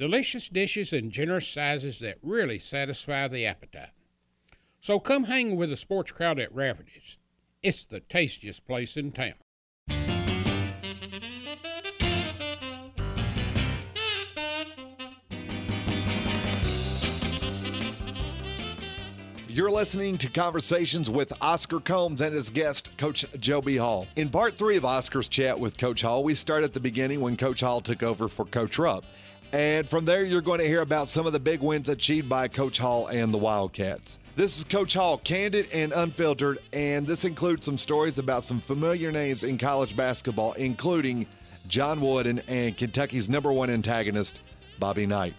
delicious dishes in generous sizes that really satisfy the appetite. So come hang with the sports crowd at Rafferty's. It's the tastiest place in town. You're listening to Conversations with Oscar Combs and his guest, Coach Joe B. Hall. In part three of Oscar's chat with Coach Hall, we start at the beginning when Coach Hall took over for Coach Rupp. And from there, you're going to hear about some of the big wins achieved by Coach Hall and the Wildcats. This is Coach Hall, candid and unfiltered, and this includes some stories about some familiar names in college basketball, including John Wooden and Kentucky's number one antagonist, Bobby Knight.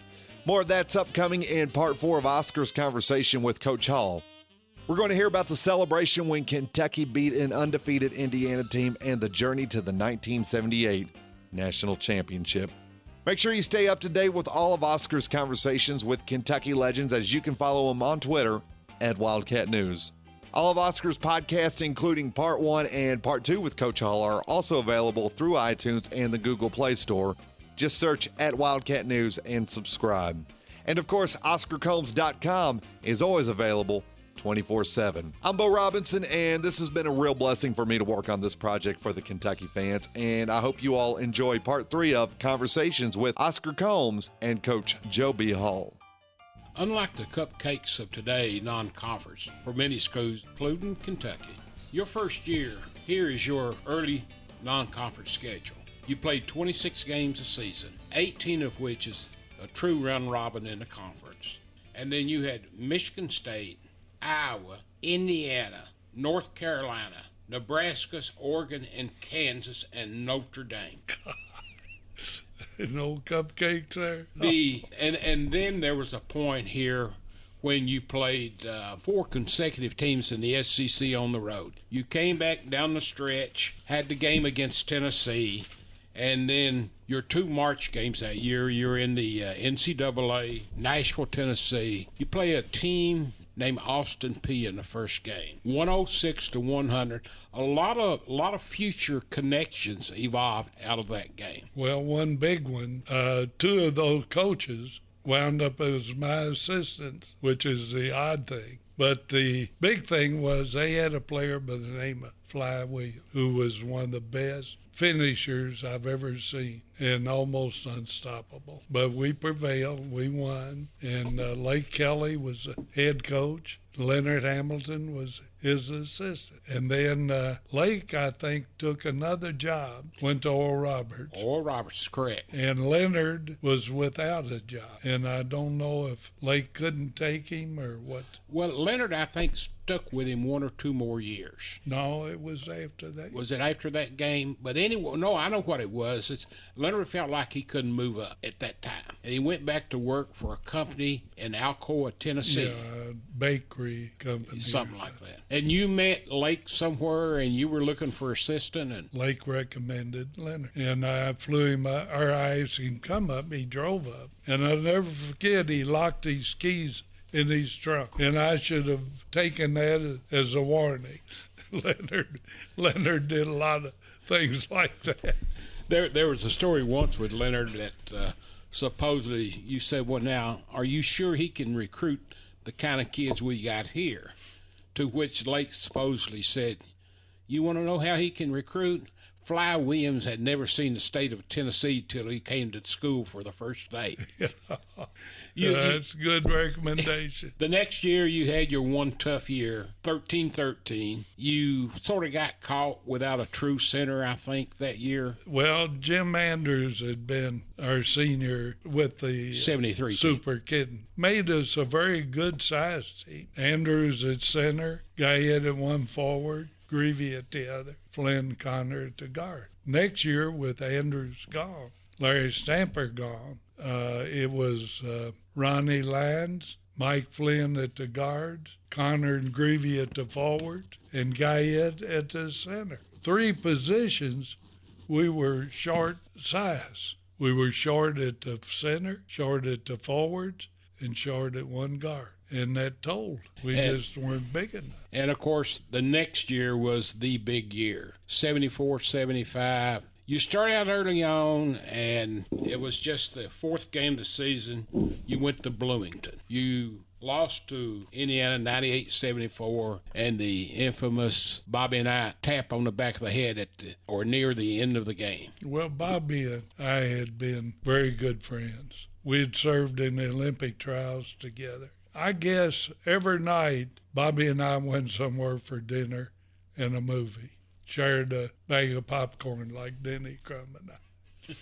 More of that's upcoming in part four of Oscar's conversation with Coach Hall. We're going to hear about the celebration when Kentucky beat an undefeated Indiana team and the journey to the 1978 National Championship. Make sure you stay up to date with all of Oscar's conversations with Kentucky legends as you can follow him on Twitter at Wildcat News. All of Oscar's podcasts, including part one and part two with Coach Hall, are also available through iTunes and the Google Play Store. Just search at Wildcat News and subscribe. And of course, OscarCombs.com is always available 24 7. I'm Bo Robinson, and this has been a real blessing for me to work on this project for the Kentucky fans. And I hope you all enjoy part three of Conversations with Oscar Combs and Coach Joe B. Hall. Unlike the cupcakes of today, non conference, for many schools, including Kentucky, your first year here is your early non conference schedule. You played 26 games a season, 18 of which is a true round robin in the conference. And then you had Michigan State, Iowa, Indiana, North Carolina, Nebraska, Oregon, and Kansas, and Notre Dame. no cupcakes there. The and and then there was a point here when you played uh, four consecutive teams in the SEC on the road. You came back down the stretch, had the game against Tennessee, and then your two March games that year. You're in the uh, NCAA, Nashville, Tennessee. You play a team named Austin Peay in the first game. 106 to 100. A lot of lot of future connections evolved out of that game. Well, one big one. Uh, two of those coaches wound up as my assistants, which is the odd thing. But the big thing was they had a player by the name of Fly Williams, who was one of the best finishers I've ever seen and almost unstoppable. But we prevailed, we won, and uh, Lake Kelly was the head coach. Leonard Hamilton was his assistant. And then uh, Lake, I think, took another job, went to Oral Roberts. Oral Roberts, correct. And Leonard was without a job. And I don't know if Lake couldn't take him or what. Well, Leonard, I think, stuck with him one or two more years. No, it was after that. Was it after that game? But anyway, no, I know what it was. It's Leonard felt like he couldn't move up at that time. And he went back to work for a company in Alcoa, Tennessee. Yeah, bakery company. Something like that. And you met Lake somewhere and you were looking for assistant and Lake recommended Leonard. And I flew him or I asked him come up, he drove up. And I'll never forget he locked his keys in his trunk. And I should have taken that as a warning. Leonard Leonard did a lot of things like that. There, there was a story once with Leonard that uh, supposedly you said, "Well, now, are you sure he can recruit the kind of kids we got here?" To which Lake supposedly said, "You want to know how he can recruit? Fly Williams had never seen the state of Tennessee till he came to school for the first day." You, uh, That's you, good recommendation. The next year you had your one tough year, 13-13. You sort of got caught without a true center, I think, that year. Well, Jim Andrews had been our senior with the 73 Super Kitten. Made us a very good sized team. Andrews at center, Guyette at one forward, Grevey at the other, Flynn Conner the guard. Next year, with Andrews gone, Larry Stamper gone, Uh, it was uh, Ronnie Lyons, Mike Flynn at the guards, Conner and Grevey at the forward, and Guyette at the center. Three positions, we were short size. We were short at the center, short at the forwards, and short at one guard. And that told. We And- just weren't big enough. And of course, the next year was the big year 74, 75. You start out early on, and it was just the fourth game of the season. You went to Bloomington. You lost to Indiana 98 74, and the infamous Bobby and I tap on the back of the head at the, or near the end of the game. Well, Bobby and I had been very good friends. We had served in the Olympic trials together. I guess every night Bobby and I went somewhere for dinner and a movie, shared a bag of popcorn like Denny Crum and I.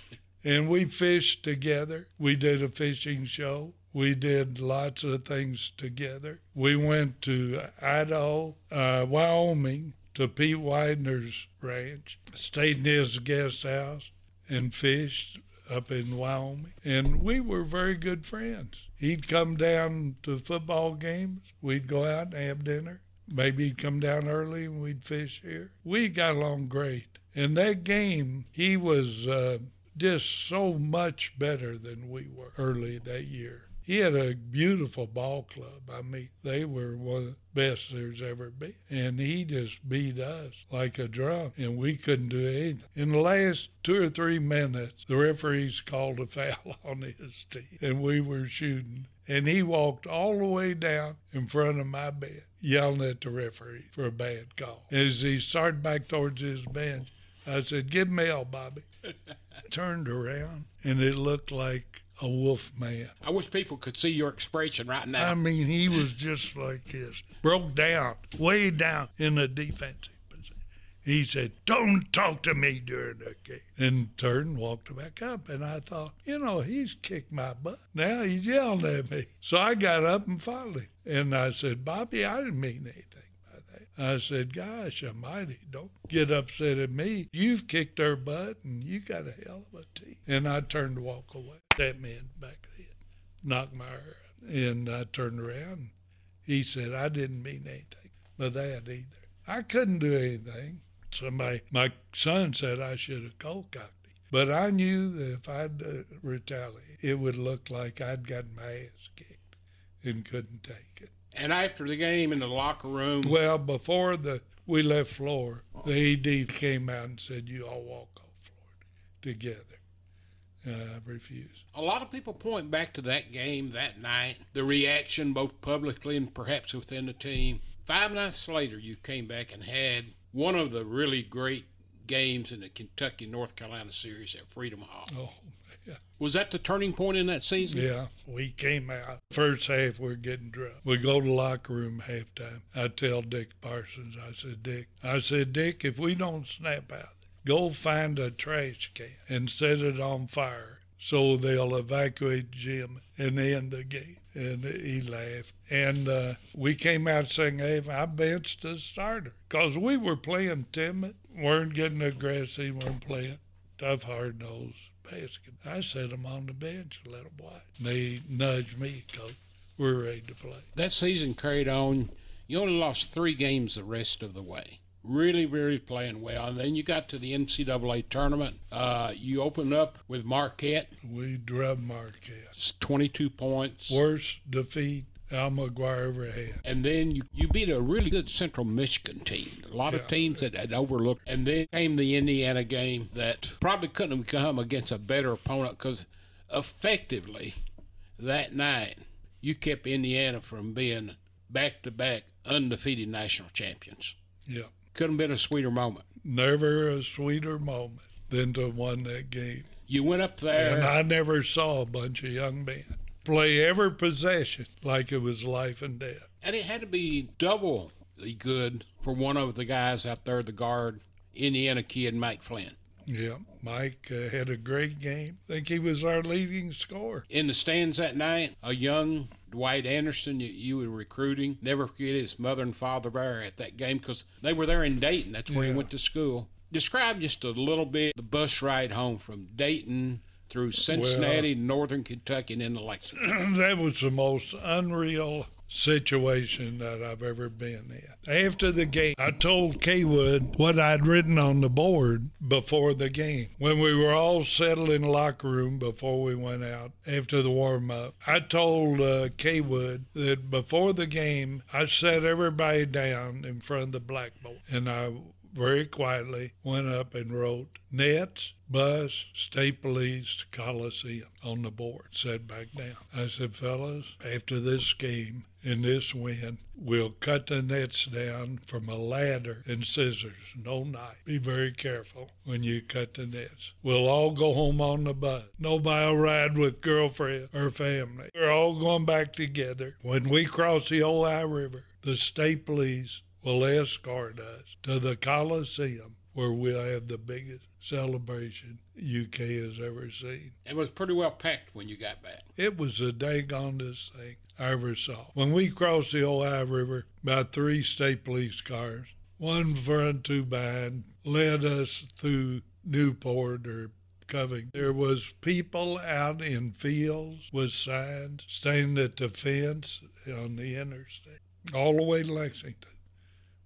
and we fished together. We did a fishing show. We did lots of things together. We went to Idaho, uh, Wyoming, to Pete Widener's ranch, stayed in his guest house, and fished up in Wyoming. And we were very good friends. He'd come down to football games. We'd go out and have dinner. Maybe he'd come down early and we'd fish here. We got along great. In that game, he was uh, just so much better than we were early that year. He had a beautiful ball club. I mean, they were one of the best there's ever been. And he just beat us like a drum, and we couldn't do anything. In the last two or three minutes, the referees called a foul on his team, and we were shooting. And he walked all the way down in front of my bed, yelling at the referee for a bad call. As he started back towards his bench, I said, Give me hell, Bobby. Turned around, and it looked like a wolf man. I wish people could see your expression right now. I mean, he was just like this, broke down, way down in the defensive position. He said, "Don't talk to me during the game," and turned and walked back up. And I thought, you know, he's kicked my butt. Now he's yelling at me. So I got up and followed him, and I said, "Bobby, I didn't mean anything." by that." I said, Gosh almighty, don't get upset at me. You've kicked her butt and you got a hell of a team. And I turned to walk away. That man back then knocked my hair out. And I turned around. He said, I didn't mean anything by that either. I couldn't do anything. Somebody, my son said I should have cold cocked him. But I knew that if I'd uh, retaliate, it would look like I'd gotten my ass kicked and couldn't take it. And after the game in the locker room, Well, before the we left floor, the AD came out and said, "You all walk off floor together." Uh, I refused. A lot of people point back to that game that night, the reaction both publicly and perhaps within the team. Five nights later, you came back and had one of the really great games in the Kentucky North Carolina series at Freedom Hall. Oh, yeah. Was that the turning point in that season? Yeah, we came out. First half, we're getting drunk. We go to the locker room halftime. I tell Dick Parsons, I said, Dick, I said, Dick, if we don't snap out, go find a trash can and set it on fire so they'll evacuate gym and end the game. And he laughed. And uh, we came out saying, hey, I benched the starter because we were playing timid, weren't getting aggressive, weren't playing tough, hard nosed basket. I set him on the bench and let him watch. They nudged me, coach. We're ready to play. That season carried on. You only lost three games the rest of the way. Really, really playing well. And then you got to the NCAA tournament. Uh, you opened up with Marquette, We drubbed Marquette. it's 22 points. Worst defeat Al McGuire ever had. And then you, you beat a really good Central Michigan team. A lot of teams that had overlooked. And then came the Indiana game that probably couldn't have come against a better opponent because effectively that night you kept Indiana from being back to back undefeated national champions. Yeah. Couldn't have been a sweeter moment. Never a sweeter moment than to win that game. You went up there. And I never saw a bunch of young men play every possession like it was life and death. And it had to be doubly good for one of the guys out there, the guard, Indiana kid, Mike Flynn. Yeah, Mike uh, had a great game. I think he was our leading scorer. In the stands that night, a young Dwight Anderson you, you were recruiting. Never forget his mother and father there at that game because they were there in Dayton. That's where he went to school. Describe just a little bit the bus ride home from Dayton through Cincinnati, well, Northern Kentucky, and into Lexington. that was the most unreal situation that I've ever been in. After the game, I told Cawood what I'd written on the board before the game. When we were all settled in the locker room before we went out after the warm up, I told uh, Cawood that before the game, I sat everybody down in front of the blackboard and I very quietly went up and wrote Nets, Bus, State Police, Coliseum on the board, sat back down. I said, fellas, after this game and this wind. we'll cut the nets down from a ladder and scissors, no knife. Be very careful when you cut the nets. We'll all go home on the bus. Nobody will ride with girlfriend or family. We're all going back together. When we cross the Ohio River, the state police will escort us to the Coliseum where we'll have the biggest celebration UK has ever seen. It was pretty well packed when you got back. It was the daggondest thing I ever saw. When we crossed the Ohio River, about three state police cars, one front, two behind, led us through Newport or Covington. There was people out in fields with signs, standing at the fence on the interstate, all the way to Lexington.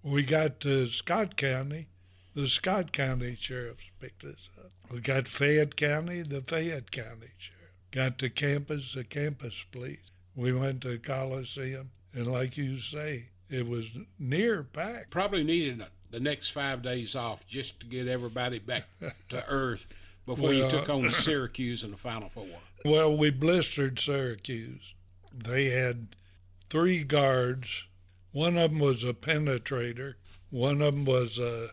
When we got to Scott County, the Scott County sheriffs picked us up. We got Fayette County, the Fayette County sheriff. Got to campus, the campus police. We went to Coliseum, and like you say, it was near packed. Probably needed the next five days off just to get everybody back to earth before well, you took on Syracuse in the Final Four. Well, we blistered Syracuse. They had three guards one of them was a penetrator, one of them was a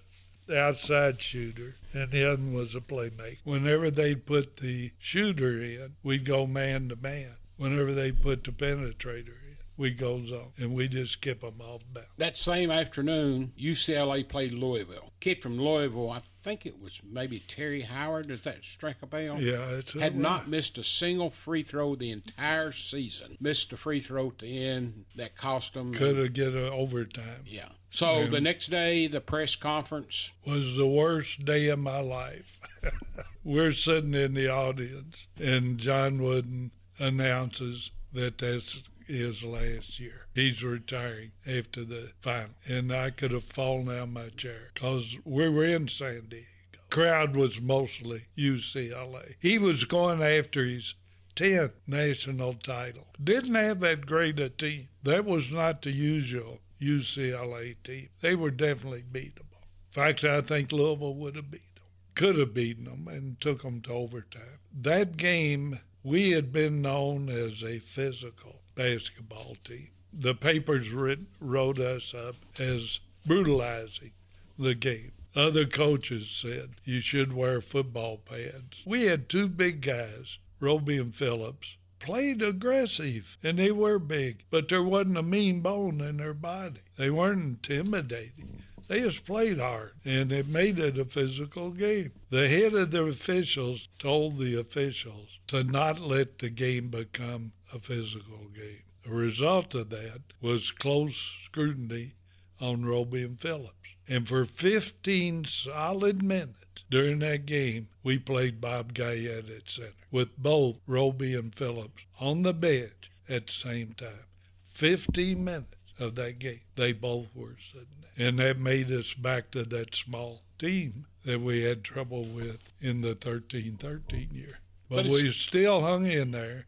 outside shooter, and the other was a playmaker. Whenever they'd put the shooter in, we'd go man to man. Whenever they put the penetrator in, we goes zone, and we just kept them off balance. That same afternoon, UCLA played Louisville. Kid from Louisville, I think it was maybe Terry Howard. Does that strike a bell? Yeah, it's had not missed a single free throw the entire season. Missed a free throw at the end that cost them. Could have get an overtime. Yeah. So and the next day, the press conference was the worst day of my life. We're sitting in the audience, and John Wooden announces that that's his last year. He's retiring after the final. And I could have fallen out of my chair because we were in San Diego. Crowd was mostly UCLA. He was going after his 10th national title. Didn't have that great a team. That was not the usual UCLA team. They were definitely beatable. In fact, I think Louisville would have beat them, could have beaten them, and took them to overtime. That game, we had been known as a physical basketball team. The papers writ, wrote us up as brutalizing the game. Other coaches said you should wear football pads. We had two big guys, Robey and Phillips, played aggressive and they were big, but there wasn't a mean bone in their body. They weren't intimidating. They just played hard and it made it a physical game. The head of the officials told the officials to not let the game become a physical game. The result of that was close scrutiny on Robey and Phillips. And for 15 solid minutes during that game, we played Bob Guyette at center with both Robey and Phillips on the bench at the same time. 15 minutes of that game, they both were sitting there. And that made us back to that small team that we had trouble with in the 13 13 year. But, but we still hung in there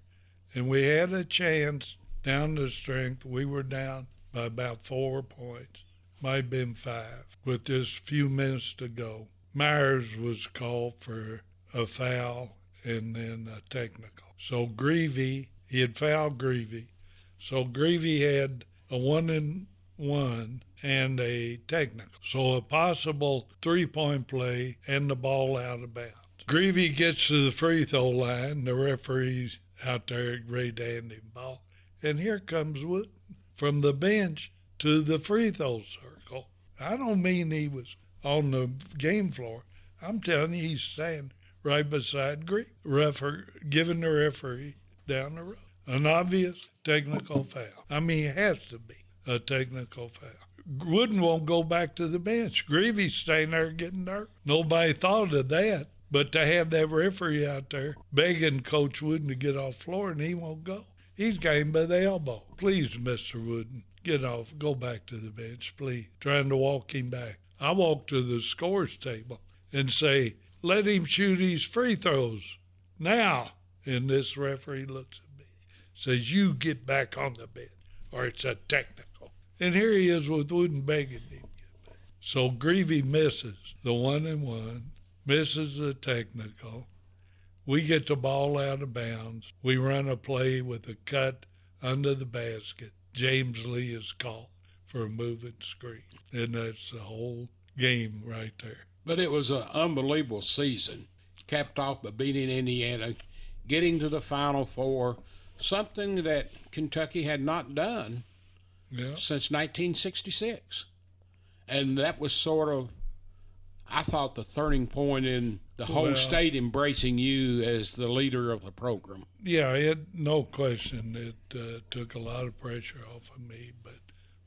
and we had a chance down to strength. We were down by about four points, might have been five, with just a few minutes to go. Meyers was called for a foul and then a technical. So Grevey, he had fouled Grevey. So Grevey had a one and one and a technical. So a possible three point play and the ball out of bounds. Grevey gets to the free throw line. The referee's out there ready to hand ball. And here comes Wood from the bench to the free throw circle. I don't mean he was on the game floor. I'm telling you, he's standing right beside Green, referee, giving the referee down the road. An obvious technical foul. I mean, it has to be a technical foul. Wooden won't go back to the bench. Grevey's staying there getting nervous. Nobody thought of that But to have that referee out there begging Coach Wooden to get off floor and he won't go. He's him by the elbow. Please, Mr. Wooden, get off. Go back to the bench, please. Trying to walk him back. I walk to the scores table and say, let him shoot his free throws now. And this referee looks at says, you get back on the bed, or it's a technical. And here he is with Wooden begging him. So Grevey misses the one and one, misses the technical. We get the ball out of bounds. We run a play with a cut under the basket. James Lee is called for a moving screen. And that's the whole game right there. But it was an unbelievable season, capped off by beating Indiana, getting to the Final Four, something that Kentucky had not done Yeah. since 1966. And that was sort of, I thought, the turning point in the whole Well- state embracing you as the leader of the program. Yeah, it no question it uh, took a lot of pressure off of me, but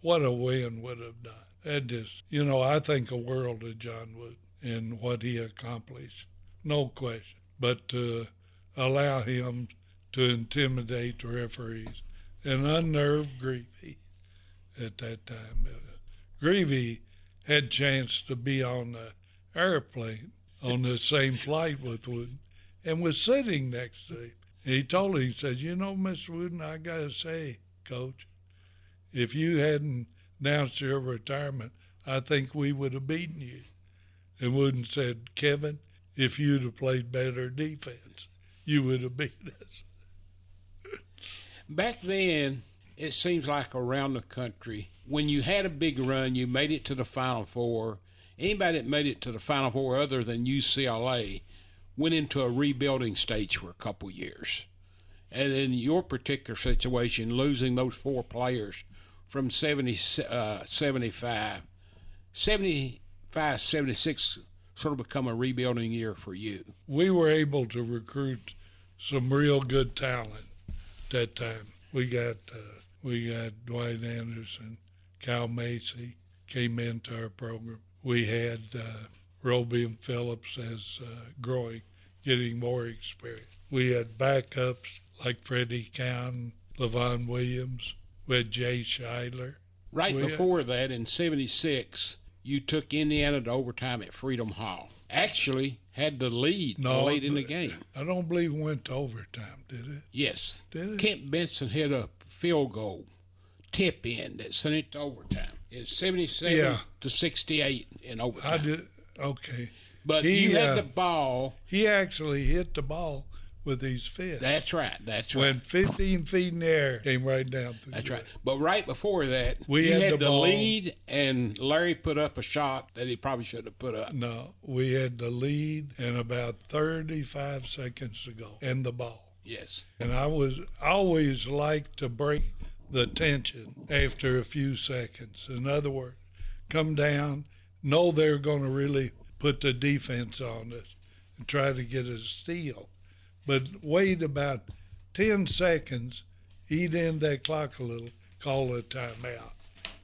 what a win would have done. That just, you know, I think a world of John Wood and what he accomplished, no question. But to allow him to intimidate the referees and unnerve Grevey at that time. Uh, Grevey had chance to be on the airplane on the same flight with Wooden and was sitting next to him. He told him, he said, You know, Mr. Wooden, I got to say, Coach, if you hadn't announced your retirement, I think we would have beaten you. And Wooden said, Kevin, if you'd have played better defense, you would have beat us. Back then, it seems like around the country, when you had a big run, you made it to the Final Four. Anybody that made it to the Final Four other than UCLA went into a rebuilding stage for a couple years. And in your particular situation, losing those four players from 70, uh, 75, 75, 76 sort of become a rebuilding year for you. We were able to recruit some real good talent that time. We got uh, we got Dwight Anderson, Kyle Macy came into our program. We had uh, Robey and Phillips as uh, growing, getting more experience. We had backups like Freddie Cowan, LaVon Williams. We had Jay Shidler. Right We- before that, in '76, you took Indiana to overtime at Freedom Hall. Actually, had the lead No, late in the game. I don't believe it went to overtime, did it? Yes, Did it? Kent Benson hit a field goal, tip in that sent it to overtime. It's 77 Yeah. to 68 in overtime. I did. Okay. but he, you had uh, the ball. He actually hit the ball with his fist. That's right. That's right. When 15 feet in the air, came right down through. That's right. But right before that, We had had, the the, lead, and Larry put up a shot that he probably shouldn't have put up. No, we had the lead and about 35 seconds to go, and the ball. Yes. And I was I always like to break the tension after a few seconds. In other words, come down, know they're going to really put the defense on us and try to get a steal. But wait about 10 seconds, eat in that clock a little, call a timeout,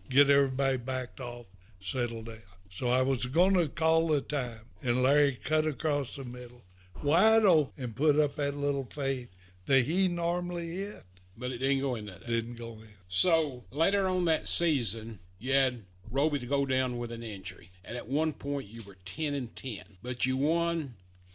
get everybody backed off, settle down. So I was going to call the time, and Larry cut across the middle, wide open, and put up that little fade that he normally hit. But it didn't go in that. Didn't go in. So later on that season, you had Robey to go down with an injury, and at one point you were ten and ten, but you won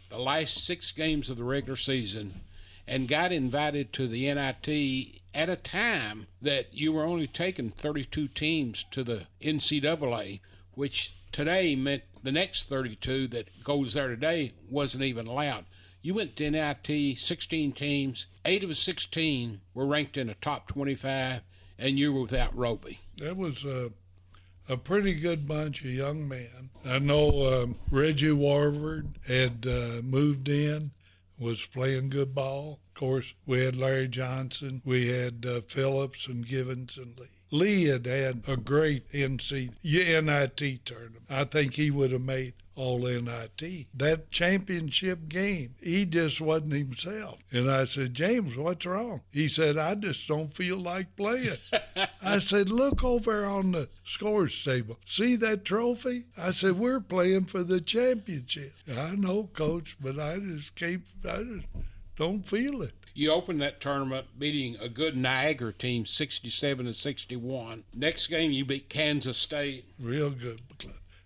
the last six games of the regular season, and got invited to the NIT at a time that you were only taking 32 teams to the NCAA, which today meant the next 32 that goes there today wasn't even allowed. You went to NIT, 16 teams, eight of the 16 were ranked in the top 25, and you were without Robey. That was a, a pretty good bunch of young men. I know um, Reggie Warford had uh, moved in, was playing good ball. Of course, we had Larry Johnson, we had uh, Phillips and Givens and Lee. Lee had had a great NC, NIT tournament. I think he would have made all NIT. That championship game, he just wasn't himself. And I said, James, what's wrong? He said, I just don't feel like playing. I said, look over on the scores table. See that trophy? I said, we're playing for the championship. I know, coach, but I just can't, I just don't feel it. You opened that tournament beating a good Niagara team 67 to 61. Next game you beat Kansas State. Real good.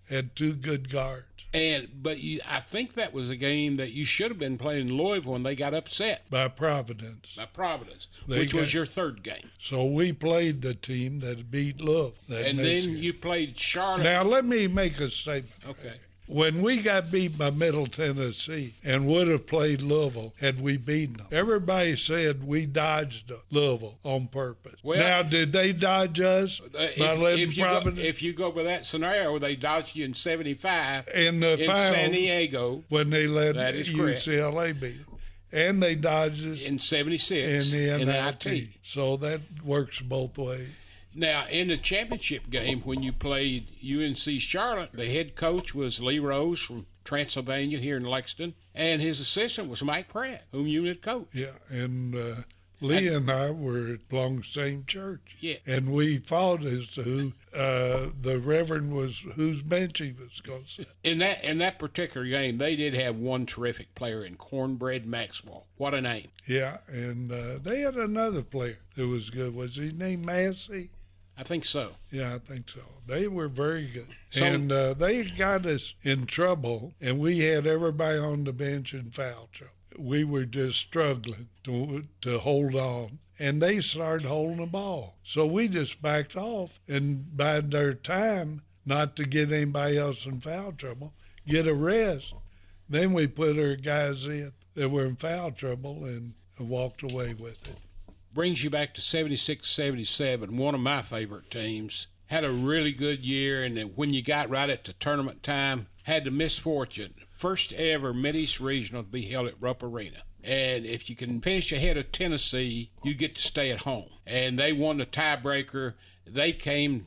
Had two good guards. And but you, I think that was a game that you should have been playing in Louisville when they got upset by Providence. By Providence, they which got, was your third game. So we played the team that beat Louisville. That and then you played Charlotte. Now let me make a statement. Okay. When we got beat by Middle Tennessee and would have played Louisville had we beaten them, everybody said we dodged Louisville on purpose. Well, now, did they dodge us uh, by if, letting if you Providence? Go, if you go by that scenario, they dodged you in '75 in the in finals, San Diego when they let UCLA beat them. And they dodged us in '76 in the. NIT. So that works both ways. Now, in the championship game, when you played UNC Charlotte, the head coach was Lee Rose from Transylvania here in Lexington, and his assistant was Mike Pratt, whom you had coached. Yeah, and uh, Lee and, and I were belong the same church. Yeah, and we fought as to who uh, the Reverend was, whose bench he was going to sit. In that in that particular game, they did have one terrific player in Cornbread Maxwell. What a name! Yeah, and uh, they had another player that was good. Was he named Massey? I think so. Yeah, I think so. They were very good. So, and uh, they got us in trouble, and we had everybody on the bench in foul trouble. We were just struggling to, to hold on, and they started holding the ball. So we just backed off and bided their time not to get anybody else in foul trouble, get a rest. Then we put our guys in that were in foul trouble and walked away with it brings you back to 76 77, one of my favorite teams. Had a really good year, and then when you got right at the tournament time, had the misfortune, first ever Mid East Regional to be held at Rupp Arena. And if you can finish ahead of Tennessee, you get to stay at home. And they won the tiebreaker. They came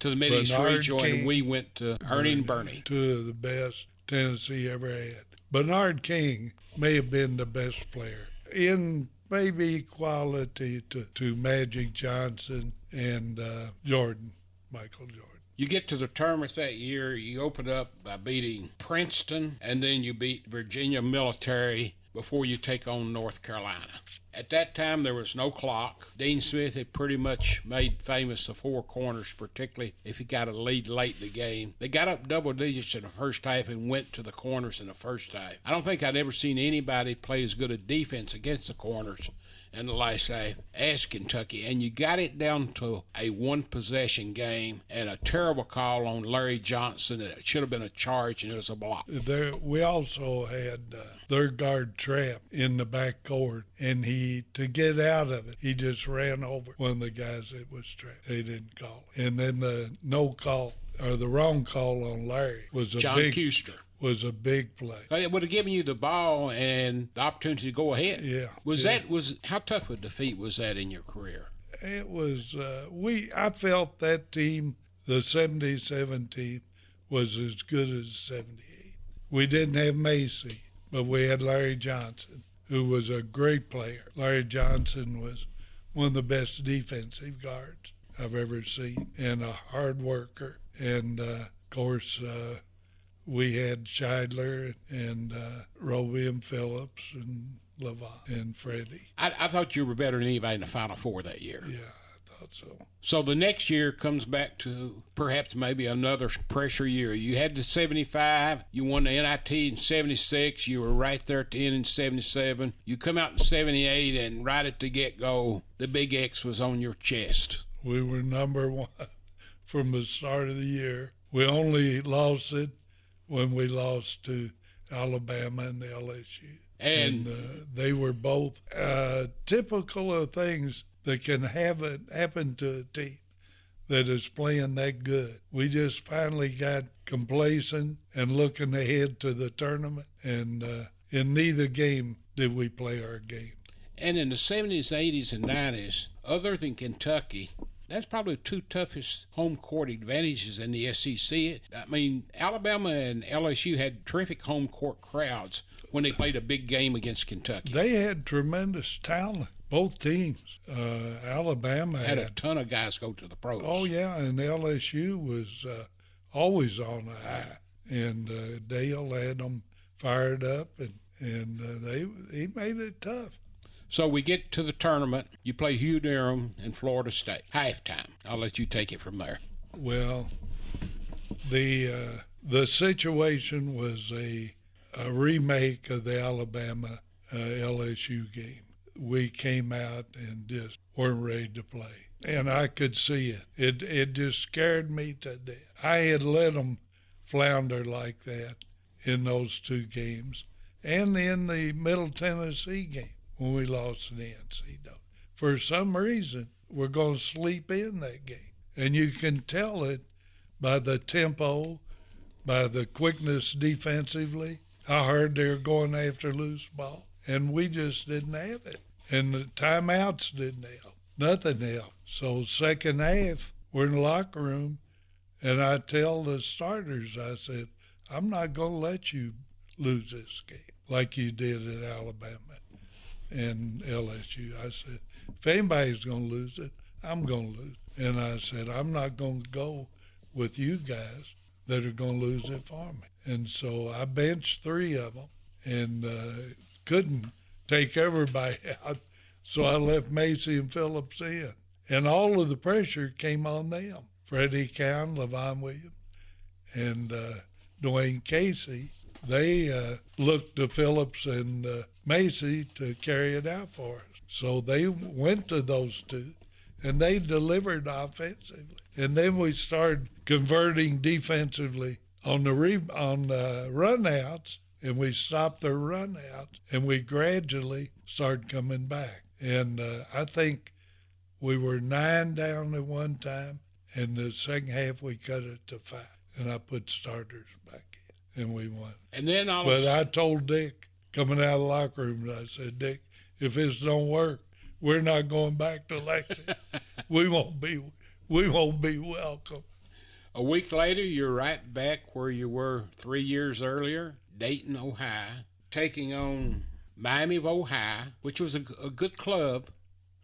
to the Mid East Regional, and we went to Ernie and Bernie. Two of the best Tennessee ever had. Bernard King may have been the best player. In maybe equality to, to Magic Johnson and uh, Jordan, Michael Jordan. You get to the tournament that year, you open up by beating Princeton, and then you beat Virginia Military before you take on North Carolina. At that time, there was no clock. Dean Smith had pretty much made famous the four corners, particularly if he got a lead late in the game. They got up double digits in the first half and went to the corners in the first half. I don't think I'd ever seen anybody play as good a defense against the corners in the last half as Kentucky, and you got it down to a one possession game and a terrible call on Larry Johnson. It should have been a charge, and it was a block. There, we also had uh, their guard trap in the back court, and he to get out of it, he just ran over one of the guys that was trapped. They didn't call, and then the no call or the wrong call on Larry was a John big, Kuster was a big play. It would have given you the ball and the opportunity to go ahead. Yeah. Was yeah. that was how tough a defeat was that in your career? It was. Uh, we I felt that team, the '77 team, was as good as '78. We didn't have Macy, but we had Larry Johnson, who was a great player. Larry Johnson was one of the best defensive guards I've ever seen, and a hard worker. And uh, of course. Uh, we had Shidler and uh, Robey and Phillips and Levant and Freddie. I, I, thought you were better than anybody in the Final Four that year. Yeah, I thought so. So the next year comes back to perhaps maybe another pressure year. You had the 75, you won the NIT in 76, you were right there at the end in 77. You come out in 78, and right at the get go, the big X was on your chest. We were number one from the start of the year. We only lost it when we lost to Alabama and LSU. And, and uh, they were both uh, typical of things that can have it happen to a team that is playing that good. We just finally got complacent and looking ahead to the tournament, and uh, in neither game did we play our game. And in the 70s, 80s, and 90s, other than Kentucky, That's probably the two toughest home court advantages in the SEC. I mean, Alabama and LSU had terrific home court crowds when they played a big game against Kentucky. They had tremendous talent. Both teams. Uh, Alabama had, had, a ton of guys go to the pros. Oh yeah, and LSU was uh, always on the high, and uh, Dale had them fired up, and and uh, they he made it tough. So we get to the tournament. You play Hugh Durham and Florida State. Halftime. I'll let you take it from there. Well, the uh, the situation was a, a remake of the Alabama uh, LSU game. We came out and just weren't ready to play, and I could see it. It it just scared me to death. I had let them flounder like that in those two games, and in the Middle Tennessee game when we lost the NCAA. For some reason, we're going to sleep in that game. And you can tell it by the tempo, by the quickness defensively, how hard they're going after loose ball. And we just didn't have it. And the timeouts didn't help. Nothing helped. So second half, we're in the locker room, and I tell the starters, I said, I'm not going to let you lose this game like you did at Alabama and LSU. I said, if anybody's going to lose it, I'm going to lose. And I said, I'm not going to go with you guys that are going to lose it for me. And so I benched three of them and uh, couldn't take everybody out. So I left Macy and Phillips in. And all of the pressure came on them. Freddie Cowan, LaVon Williams, and uh, Dwane Casey they uh, looked to Phillips and uh, Macy to carry it out for us. So they went to those two, and they delivered offensively. And then we started converting defensively on the re- on uh, runouts, and we stopped their runouts, and we gradually started coming back. And uh, I think we were nine down at one time, and the second half we cut it to five, and I put starters and we won. And then all But I told Dick coming out of the locker room, I said, Dick, if this don't work, we're not going back to Lexington. we won't be we won't be welcome. A week later, you're right back where you were three years earlier, Dayton, Ohio, taking on Miami of Ohio, which was a, a good club.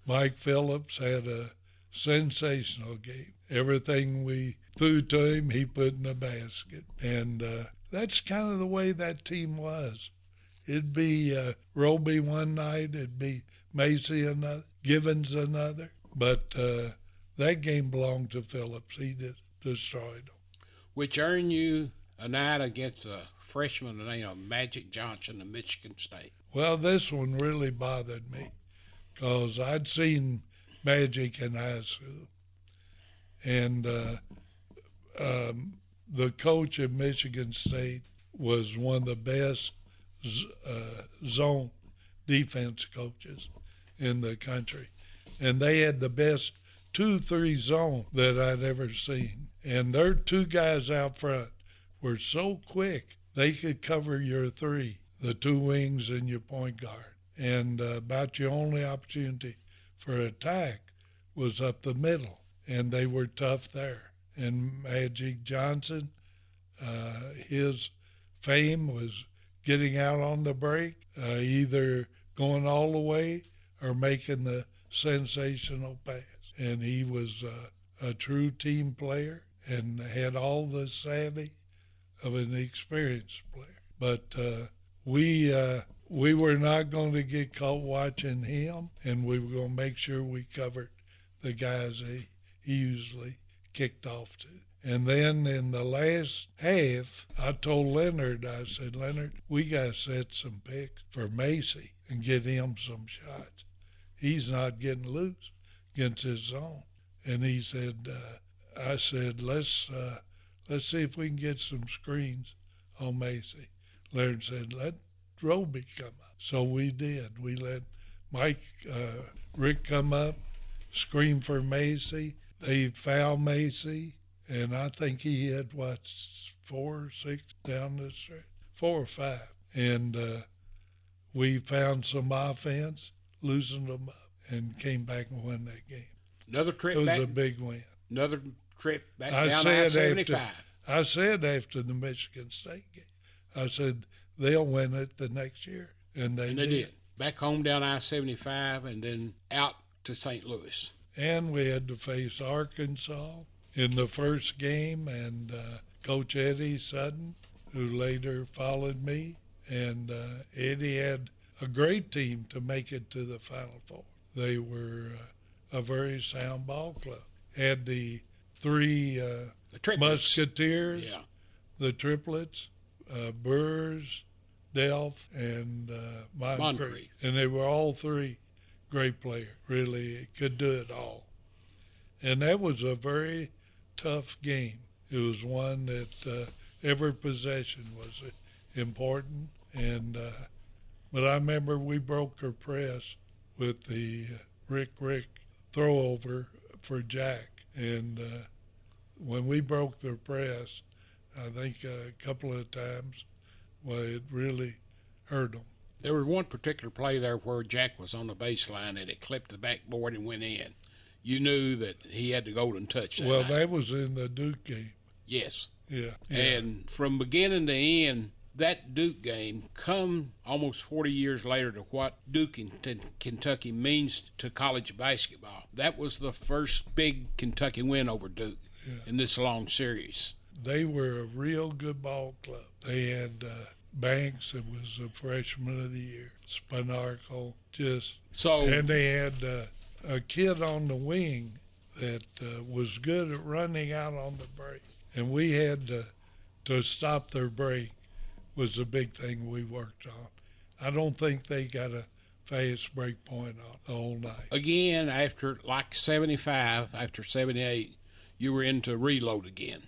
Mike Phillips had a sensational game. Everything we threw to him, he put in a basket. And uh, that's kind of the way that team was. It'd be uh, Robey one night, it'd be Macy another, Givens another. But uh, that game belonged to Phillips. He just destroyed them. Which earned you a night against a freshman named Magic Johnson of Michigan State. Well, this one really bothered me because I'd seen Magic in high school. And uh, um, the coach at Michigan State was one of the best uh, zone defense coaches in the country. And they had the best 2 3 zone that I'd ever seen. And their two guys out front were so quick, they could cover your three, the two wings and your point guard. And uh, about your only opportunity for attack was up the middle. And they were tough there and Magic Johnson. Uh, his fame was getting out on the break, uh, either going all the way or making the sensational pass. And he was uh, a true team player and had all the savvy of an experienced player. But uh, we uh, we were not going to get caught watching him, and we were going to make sure we covered the guys he, he usually kicked off to. And then in the last half, I told Leonard, I said, Leonard, we got to set some picks for Macy and get him some shots. He's not getting loose against his zone. And he said, uh, I said, let's, uh, let's see if we can get some screens on Macy. Leonard said, let Robey come up. So we did. We let Mike, uh, Rick come up, scream for Macy they fouled Macy, and I think he had what four or six down the stretch, four or five, and uh, we found some offense, loosened them up, and came back and won that game. Another trip. It was back. a big win. another trip back I down said I seventy after. I said after the Michigan State game, I said they'll win it the next year, and they, And they did. Back home down I seventy five, and then out to St. Louis. And we had to face Arkansas in the first game, and uh, Coach Eddie Sutton, who later followed me, and uh, Eddie had a great team to make it to the Final Four. They were uh, a very sound ball club. Had the three uh, The. Musketeers, Yeah. the triplets, uh, Burrs, Delph, and uh, Moncrief. Moncrief. And they were all three great player, really could do it all. And that was a very tough game. It was one that uh, every possession was important. And uh, but I remember we broke her press with the uh, Rick Rick throwover for Jack, and uh, when we broke their press, I think a couple of times, well, it really hurt them. There was one particular play there where Jack was on the baseline and it clipped the backboard and went in. You knew that he had the golden touch. That Well, night. that was in the Duke game. yes. Yeah. yeah. And from beginning to end, that Duke game, come almost 40 years later to what Duke in T- Kentucky means to college basketball, that was the first big Kentucky win over Duke in this long series. they were a real good ball club. They had uh, Banks, that was a freshman of the year, Spanarkel, just So, And they had uh, a kid on the wing that uh, was good at running out on the break. And we had to, to stop their break was a big thing we worked on. I don't think they got a fast break point on the whole night. again, after like 75, after 78, you were into reload again.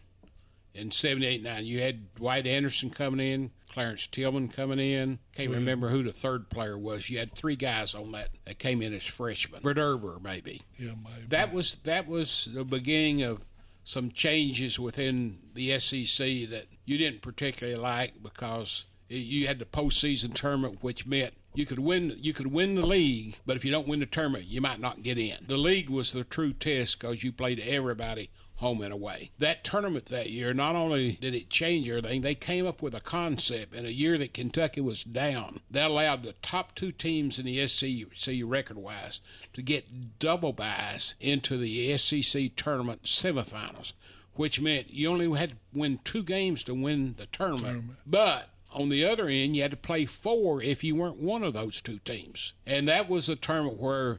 In 78 9, you had Dwight Anderson coming in, Clarence Tillman coming in. Can't remember who the third player was. You had three guys on that that came in as freshmen. Verderber, maybe. Yeah, maybe. That was that was the beginning of some changes within the SEC that you didn't particularly like because you had the postseason tournament, which meant you could win you could win the league, but if you don't win the tournament, you might not get in. The league was the true test because you played everybody home and away. That tournament that year, not only did it change everything, they came up with a concept in a year that Kentucky was down. That allowed the top two teams in the SEC record wise to get double buys into the SEC tournament semifinals, which meant you only had to win two games to win the tournament. Tournament. But on the other end, you had to play four if you weren't one of those two teams. And that was a tournament where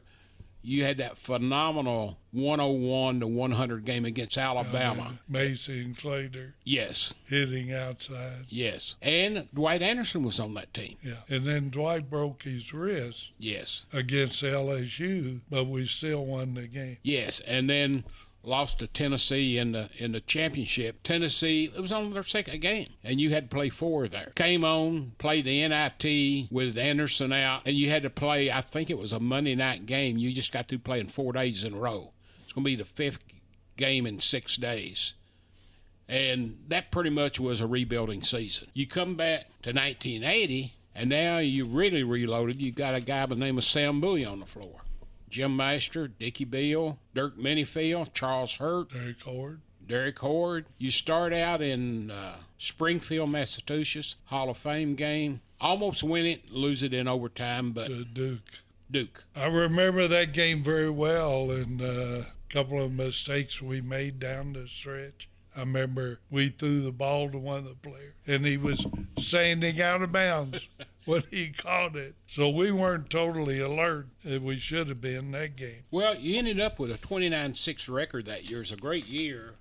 you had that phenomenal 101 to 100 game against Alabama. Macy and Claytor Yes, hitting outside. yes. And Dwight Anderson was on that team. Yeah. And then Dwight broke his wrist Yes, against LSU, but we still won the game. yes. And then lost to Tennessee in the in the championship. Tennessee, it was on their second game, and you had to play four there. Came on, played the NIT with Anderson out, and you had to play. I think it was a Monday night game. You just got to play in four days in a row. It's going to be the fifth game in six days. And that pretty much was a rebuilding season. You come back to 1980, and now you really reloaded. You got a guy by the name of Sam Bowie on the floor. Jim Master, Dickie Beal, Dirk Minifield, Charles Hurt, Derrick Hord. Derrick Hord. You start out in uh, Springfield, Massachusetts, Hall of Fame game. Almost win it, lose it in overtime, but Duke. Duke. I remember that game very well and a couple of mistakes we made down the stretch. I remember we threw the ball to one of the players and he was standing out of bounds when he caught it. So we weren't totally alert as we should have been that game. Well, you ended up with a 29 6 record that year. It's a great year.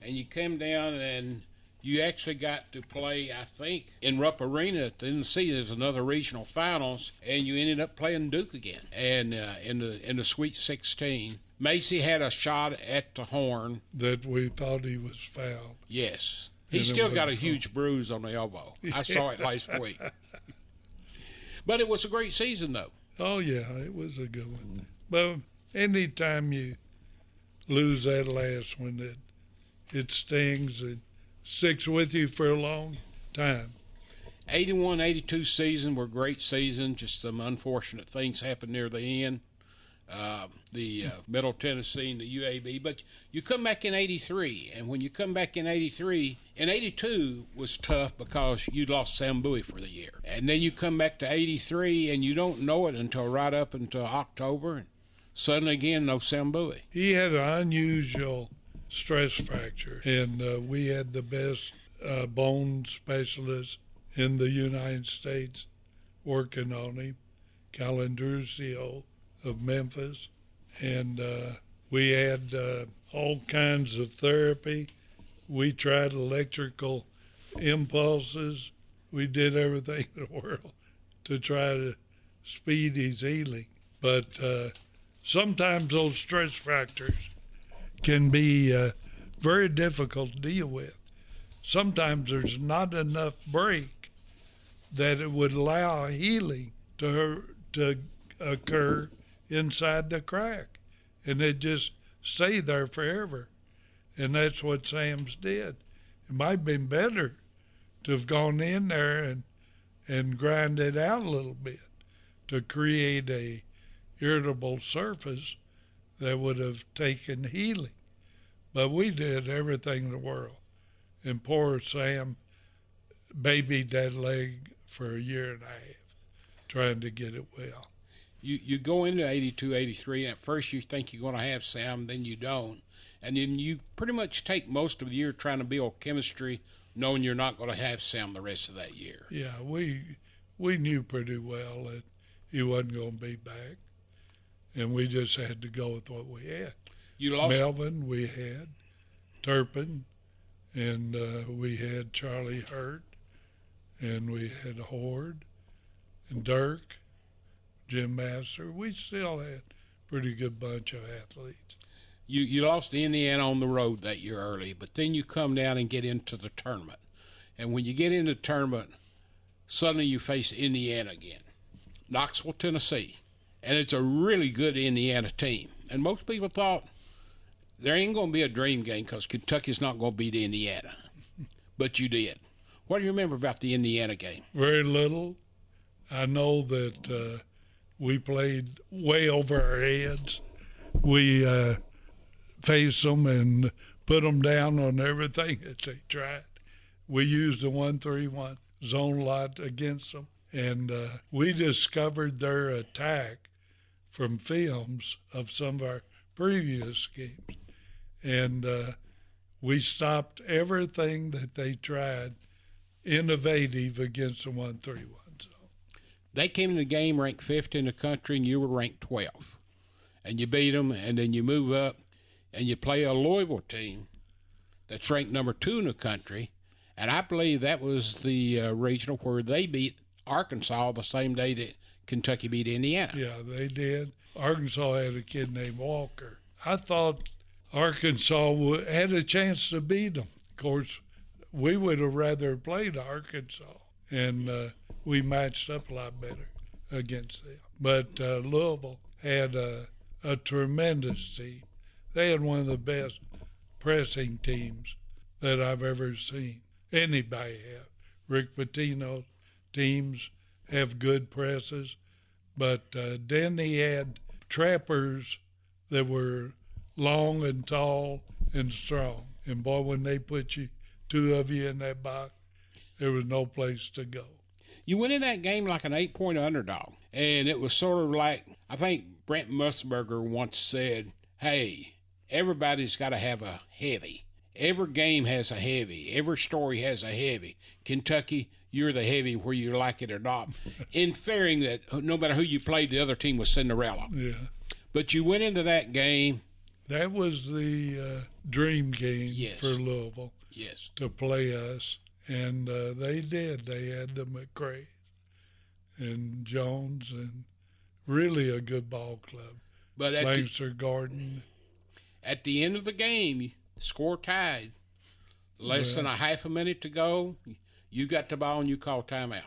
And you came down and you actually got to play, I think, in Rupp Arena at Tennessee. There's another regional finals, and you ended up playing Duke again, and uh, in the in the Sweet 16. Macy had a shot at the horn. That we thought he was fouled. Yes, he still got a huge bruise on the elbow. I saw it last week. But it was a great season, though. Oh yeah, it was a good one. But anytime you lose that last one, it it stings and sticks with you for a long time. 81 82 season were great season. Just some unfortunate things happened near the end. Uh, the uh, Middle Tennessee and the UAB. But you come back in '83, and when you come back in '83, in '82 was tough because you lost Sam Bowie for the year, and then you come back to '83, and you don't know it until right up until October, and suddenly again no Sam Bowie. He had an unusual stress fracture, and uh, we had the best uh, bone specialist in the United States working on him, Calandruccio of Memphis, and uh, we had uh, all kinds of therapy. We tried electrical impulses. We did everything in the world to try to speed his healing. But uh, sometimes those stress factors can be uh, very difficult to deal with. Sometimes there's not enough break that it would allow healing to to occur inside the crack, and they just stay there forever. And that's what Sam's did. It might have been better to have gone in there and and grind it out a little bit to create a irritable surface that would have taken healing. But we did everything in the world. And poor Sam babied that leg for a year and a half, trying to get it well. You, you go into 82, 83, and at first you think you're going to have Sam, then you don't. And then you pretty much take most of the year trying to build chemistry, knowing you're not going to have Sam the rest of that year. Yeah, we we knew pretty well that he wasn't going to be back, and we just had to go with what we had. You lost Melvin, we had Turpin, and uh, we had Charlie Hurt, and we had Hord, and Dirk, Jim Master. We still had a pretty good bunch of athletes. you you lost to Indiana on the road that year early, but then you come down and get into the tournament. And when you get into the tournament, suddenly you face Indiana again. Knoxville, Tennessee. And it's a really good Indiana team. And most people thought there ain't going to be a dream game because Kentucky's not going to beat Indiana. But you did. What do you remember about the Indiana game? Very little. I know that uh, we played way over our heads. We uh, faced them and put them down on everything that they tried. We used the one three one zone lot against them, and uh, we discovered their attack from films of some of our previous games, and uh, we stopped everything that they tried innovative against the one three one zone. They came in the game ranked fifth in the country, and you were ranked 12th. And you beat them, and then you move up, and you play a Louisville team that's ranked number two in the country. And I believe that was the uh, regional where they beat Arkansas the same day that Kentucky beat Indiana. Yeah, they did. Arkansas had a kid named Walker. I thought Arkansas would, had a chance to beat them. Of course, we would have rather played Arkansas, and uh, we matched up a lot better against them. But uh, Louisville had a, a tremendous team. They had one of the best pressing teams that I've ever seen. Anybody have. Rick Pitino's teams have good presses, but uh, then he had trappers that were long and tall and strong. And boy, when they put you two of you in that box, there was no place to go. You went in that game like an eight point underdog. And it was sort of like, I think Brent Musburger once said, hey, everybody's got to have a heavy. Every game has a heavy. Every story has a heavy. Kentucky, you're the heavy where you like it or not. Inferring that no matter who you played, the other team was Cinderella. Yeah. But you went into that game, That was the uh, dream game Yes. for Louisville yes. to play us, and uh, they did. They had the McCray and Jones, and really a good ball club. But at the, Lancaster Gordon. at the end of the game, score tied. Less than a half a minute to go. You got the ball and you call timeout.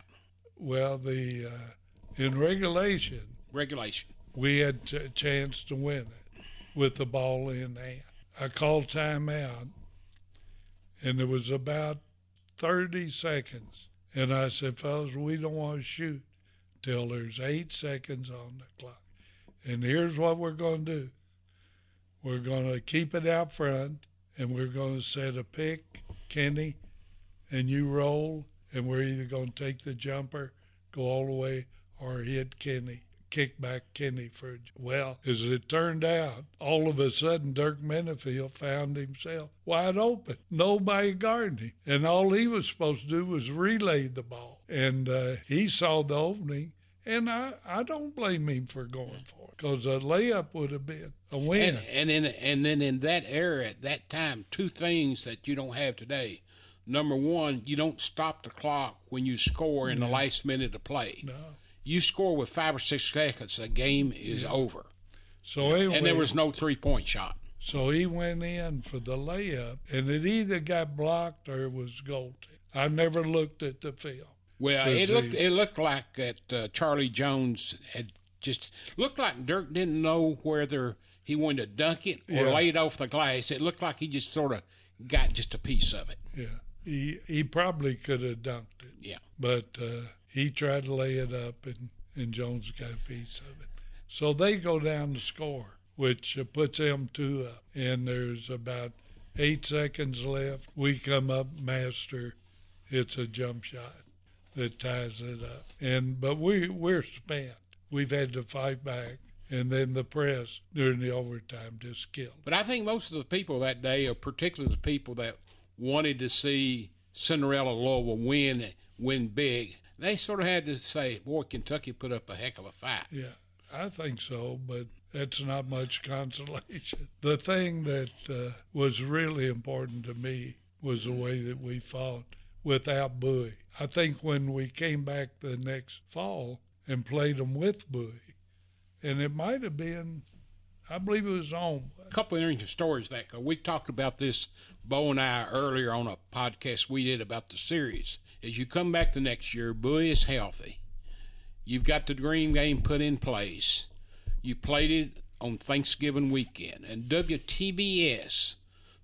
Well, the uh, in regulation Regulation. we had a chance to win it with the ball in hand. I called timeout, and it was about 30 seconds. And I said, fellas, we don't want to shoot till there's eight seconds on the clock. And here's what we're going to do we're going to keep it out front, and we're going to set a pick, Kenny, and you roll, and we're either going to take the jumper, go all the way, or hit Kenny kick back Kenny for well, as it turned out, all of a sudden Dirk Minifield found himself wide open, nobody guarding him, and all he was supposed to do was relay the ball, and uh, he saw the opening. And I, I don't blame him for going for it because a layup would have been a win. And, and in and then in that era at that time, two things that you don't have today. Number one, you don't stop the clock when you score in the last minute of play. No. You score with five or six seconds, the game is over. So anyway, And there was no three point shot. So he went in for the layup, and it either got blocked or it was goaltending. I never looked at the film. Well, it looked it looked like that uh, Charlie Jones had just looked like Dirk didn't know whether he wanted to dunk it or Yeah. lay it off the glass. It looked like he just sort of got just a piece of it. Yeah, he he probably could have dunked it, Yeah. but uh, he tried to lay it up, and and Jones got a piece of it. So they go down to score, which puts them two up, and there's about eight seconds left. We come up, Master. It's a jump shot that ties it up, and but we we're spent. We've had to fight back, and then the press during the overtime just killed. But I think most of the people that day, or particularly the people that wanted to see Cinderella Louisville win, win big, they sort of had to say, "Boy, Kentucky put up a heck of a fight." Yeah, I think so, but that's not much consolation. The thing that uh, was really important to me was the way that we fought without Bowie. I think when we came back the next fall and played them with Bowie, and it might have been, I believe it was home. Couple of interesting stories that 'cause we talked about this, Bo and I, earlier on a podcast we did about the series. As you come back the next year, Bowie is healthy. You've got the dream game put in place. You played it on Thanksgiving weekend, and WTBS,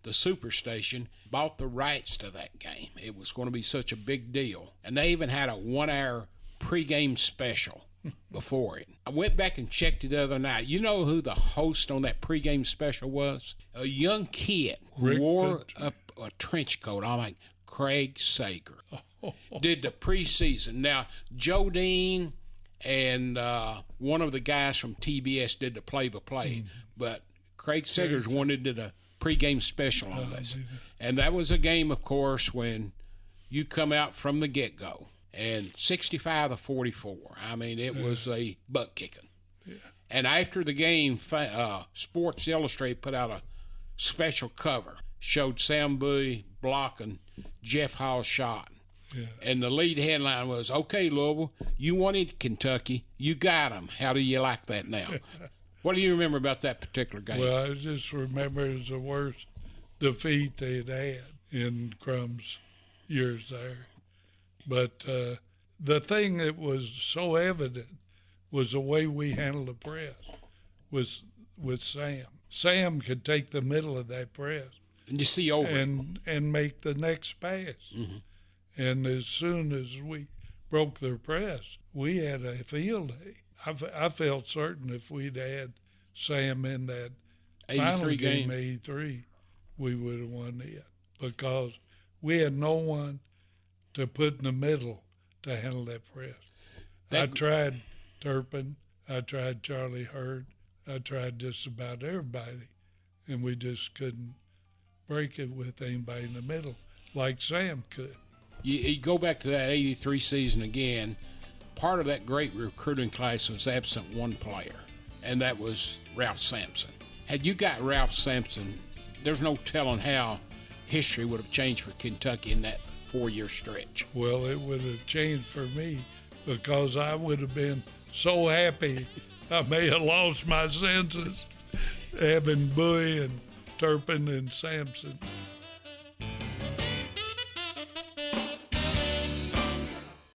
the superstation, bought the rights to that game. It was going to be such a big deal, and they even had a one-hour pregame special before it. I went back and checked it the other night. You know who the host on that pregame special was? A young kid Rick wore a, a trench coat. I'm like Craig Sager did the preseason. Now Joe Dean and uh, one of the guys from TBS did the play-by-play, but Craig Sagers wanted to do the pregame special on this, and that was a game, of course, when you come out from the get-go and 65 to 44. I mean, it was a butt kicking. Yeah. And after the game, uh, Sports Illustrated put out a special cover, showed Sam Bowie blocking Jeff Hall's shot. Yeah. And the lead headline was, "Okay, Louisville, you wanted Kentucky, you got them. How do you like that now?" what do you remember about that particular game? Well, I just remember it was the worst defeat they'd had in Crum's years there. But uh, the thing that was so evident was the way we handled the press was with Sam. Sam could take the middle of that press and you see over. and and make the next pass. And as soon as we broke their press, we had a field day. I, f- I felt certain if we'd had Sam in that final game, game. 83, we would have won it because we had no one to put in the middle to handle that press. I tried Turpin, I tried Charlie Hurt, I tried just about everybody, and we just couldn't break it with anybody in the middle like Sam could. you, you go back to that 83 season again, part of that great recruiting class was absent one player, and that was Ralph Sampson. Had you got Ralph Sampson, there's no telling how history would have changed for Kentucky in that four year stretch. Well, it would have changed for me because I would have been so happy I may have lost my senses having Bowie and Turpin and Sampson